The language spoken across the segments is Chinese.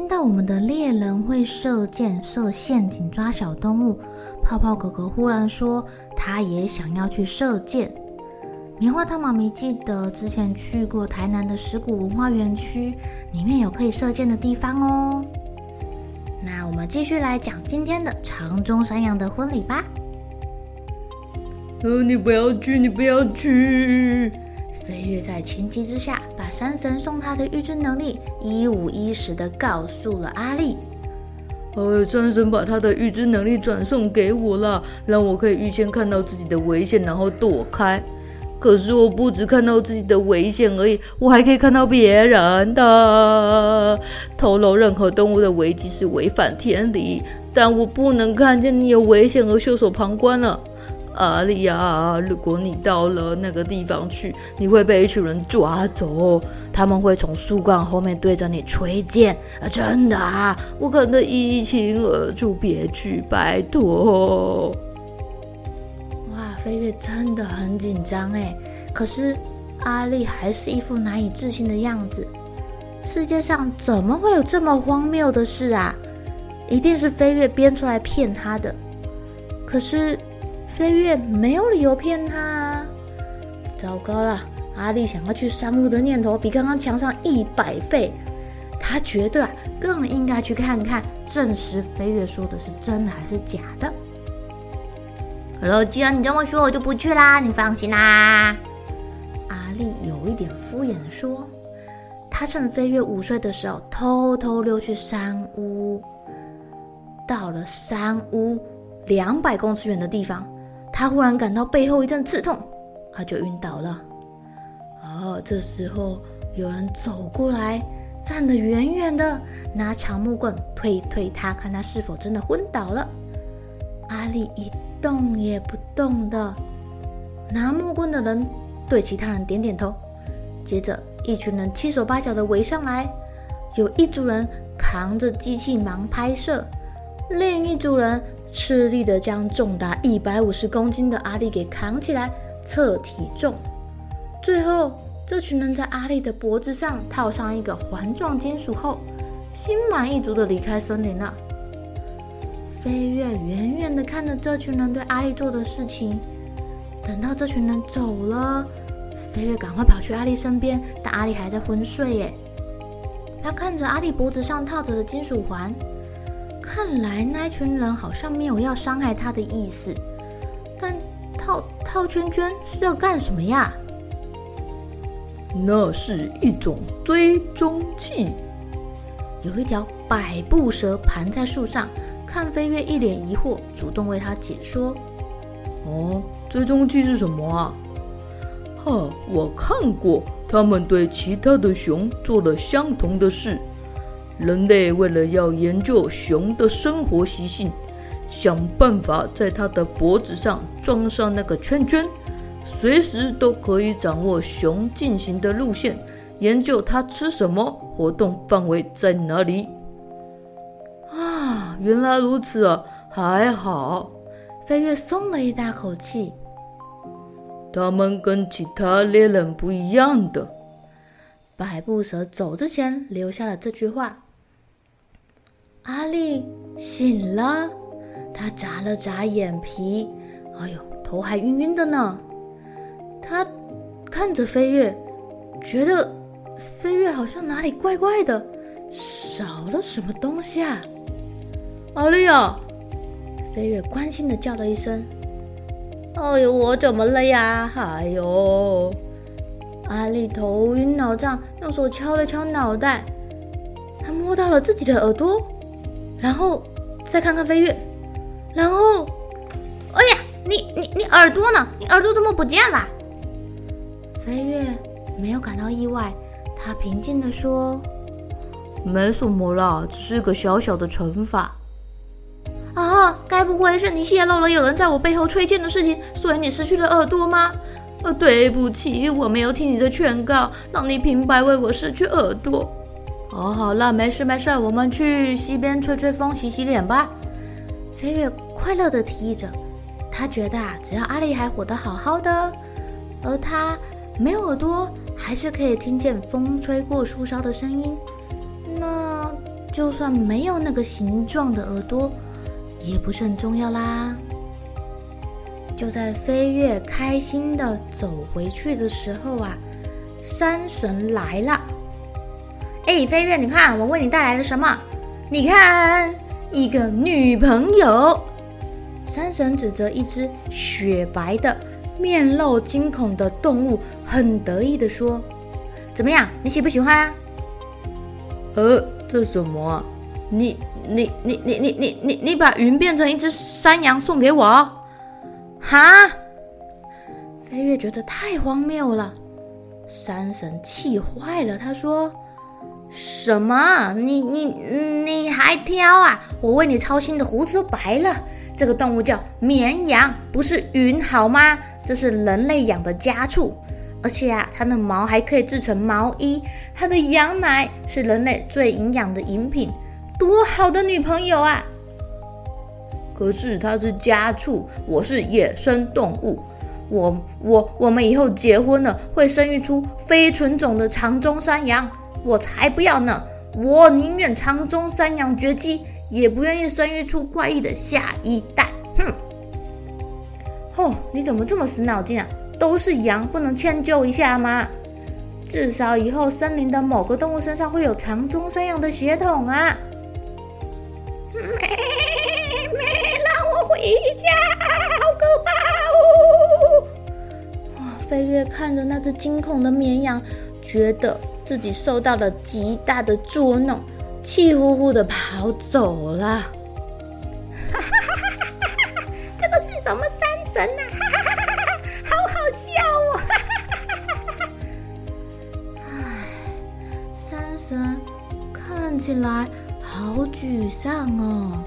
听到我们的猎人会射箭、设陷阱抓小动物，泡泡哥哥忽然说他也想要去射箭。棉花糖妈咪记得之前去过台南的石鼓文化园区，里面有可以射箭的地方哦。那我们继续来讲今天的长鬃山羊的婚礼吧。哦，你不要去，你不要去。飞跃在情急之下，山神送他的预知能力一五一十的告诉了阿力。呃，山神把他的预知能力转送给我了，让我可以预先看到自己的危险，然后躲开。可是我不只看到自己的危险而已，我还可以看到别人的。透露任何动物的危机是违反天理，但我不能看见你有危险而袖手旁观了。阿力呀，如果你到了那个地方去，你会被一群人抓走。他们会从树干后面对着你吹箭。啊，真的啊，我看得一清二楚，别去，拜托。哇，飞月真的很紧张哎。可是阿力还是一副难以置信的样子。世界上怎么会有这么荒谬的事啊？一定是飞月编出来骗他的。可是。飞月没有理由骗他啊！糟糕了，阿力想要去山屋的念头比刚刚强上一百倍。他觉得啊，更应该去看看，证实飞月说的是真的还是假的。好了，既然你这么说，我就不去啦，你放心啦。阿力有一点敷衍的说：“他趁飞月午睡的时候，偷偷溜去山屋。到了山屋两百公尺远的地方。”他忽然感到背后一阵刺痛，他就晕倒了。啊，这时候有人走过来，站得远远的，拿长木棍推推他，看他是否真的昏倒了。阿力一动也不动的，拿木棍的人对其他人点点头，接着一群人七手八脚的围上来，有一组人扛着机器忙拍摄，另一组人。吃力地将重达一百五十公斤的阿力给扛起来测体重，最后这群人在阿力的脖子上套上一个环状金属后，心满意足地离开森林了。飞月远远地看着这群人对阿力做的事情，等到这群人走了，飞月赶快跑去阿力身边，但阿力还在昏睡耶。他看着阿力脖子上套着的金属环。看来那群人好像没有要伤害他的意思，但套套圈圈是要干什么呀？那是一种追踪器。有一条百步蛇盘在树上，看飞跃一脸疑惑，主动为他解说：“哦，追踪器是什么啊？哈，我看过，他们对其他的熊做了相同的事。”人类为了要研究熊的生活习性，想办法在它的脖子上装上那个圈圈，随时都可以掌握熊进行的路线，研究它吃什么，活动范围在哪里。啊，原来如此啊，还好。飞跃松了一大口气。他们跟其他猎人不一样的。百步蛇走之前留下了这句话。阿力醒了，他眨了眨眼皮，哎呦，头还晕晕的呢。他看着飞跃，觉得飞跃好像哪里怪怪的，少了什么东西啊？阿丽啊！飞跃关心的叫了一声：“哎呦，我怎么了呀？”哎呦，阿丽头晕脑胀，用手敲了敲脑袋，她摸到了自己的耳朵，然后再看看飞月，然后，哎呀，你你你耳朵呢？你耳朵怎么不见了？飞月没有感到意外，他平静地说。没什么啦，只是个小小的惩罚。啊，该不会是你泄露了有人在我背后吹箭的事情，所以你失去了耳朵吗？呃，对不起，我没有听你的劝告，让你平白为我失去耳朵。哦，好了，没事没事，我们去溪边吹吹风，洗洗脸吧。飞月快乐地提议着，他觉得啊，只要阿丽还活得好好的，而他没有耳朵，还是可以听见风吹过树梢的声音。那就算没有那个形状的耳朵，也不是很重要啦。就在飞月开心的走回去的时候啊，山神来了。哎，飞月，你看我为你带来了什么？你看，一个女朋友。山神指着一只雪白的、面露惊恐的动物，很得意地说：“怎么样，你喜不喜欢啊？”呃，这什么？你你你你你你你你把云变成一只山羊送给我？哈！飞月觉得太荒谬了，山神气坏了，他说：“什么？你你你还挑啊？我为你操心的胡子都白了。这个动物叫绵羊，不是云，好吗？这是人类养的家畜。”而且啊，它的毛还可以制成毛衣，它的羊奶是人类最营养的饮品，多好的女朋友啊！可是它是家畜，我是野生动物，我我我们以后结婚了会生育出非纯种的长鬃山羊，我才不要呢！我宁愿长中山羊绝迹，也不愿意生育出怪异的下一代。哼！哦，你怎么这么死脑筋啊？都是羊，不能迁就一下吗？至少以后森林的某个动物身上会有长中山羊的血统啊！妹妹，让我回家，好可怕哦！哇，飞月看着那只惊恐的绵羊，觉得自己受到了极大的捉弄，气呼呼的跑走了。哈哈哈哈哈哈！这个是什么山神呐、啊？笑我，哈哈哈哈！唉，山神看起来好沮丧哦。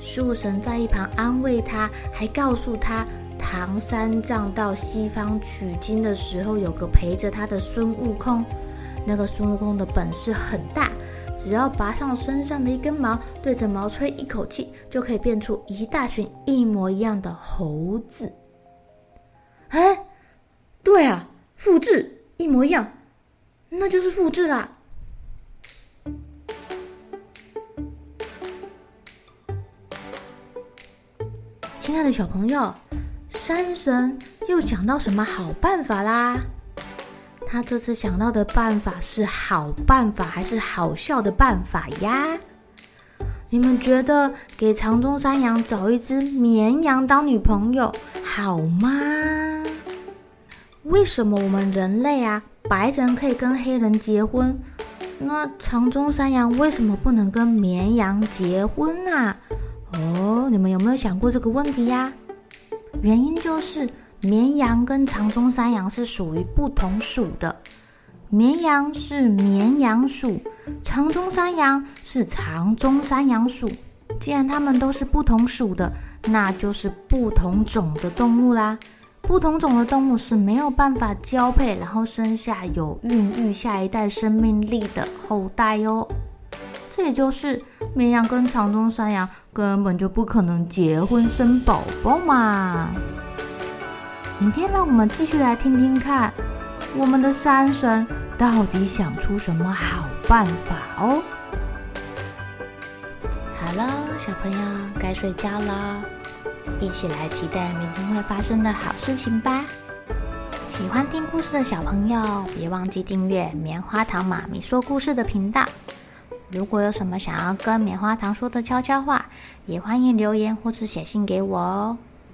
树神在一旁安慰他，还告诉他，唐三藏到西方取经的时候，有个陪着他的孙悟空。那个孙悟空的本事很大，只要拔上身上的一根毛，对着毛吹一口气，就可以变出一大群一模一样的猴子。哎，对啊，复制一模一样，那就是复制啦。亲爱的小朋友，山神又想到什么好办法啦？他这次想到的办法是好办法还是好笑的办法呀？你们觉得给长中山羊找一只绵羊当女朋友好吗？为什么我们人类啊，白人可以跟黑人结婚，那长中山羊为什么不能跟绵羊结婚啊？哦，你们有没有想过这个问题呀？原因就是绵羊跟长鬃山羊是属于不同属的，绵羊是绵羊属，长鬃山羊是长鬃山羊属。既然它们都是不同属的，那就是不同种的动物啦。不同种的动物是没有办法交配，然后生下有孕育下一代生命力的后代哟。这也就是绵羊跟长鬃山羊根本就不可能结婚生宝宝嘛。明天让我们继续来听听看，我们的山神到底想出什么好办法哦。好了，小朋友该睡觉了。一起来期待明天会发生的好事情吧！喜欢听故事的小朋友，别忘记订阅棉花糖妈咪说故事的频道。如果有什么想要跟棉花糖说的悄悄话，也欢迎留言或是写信给我哦。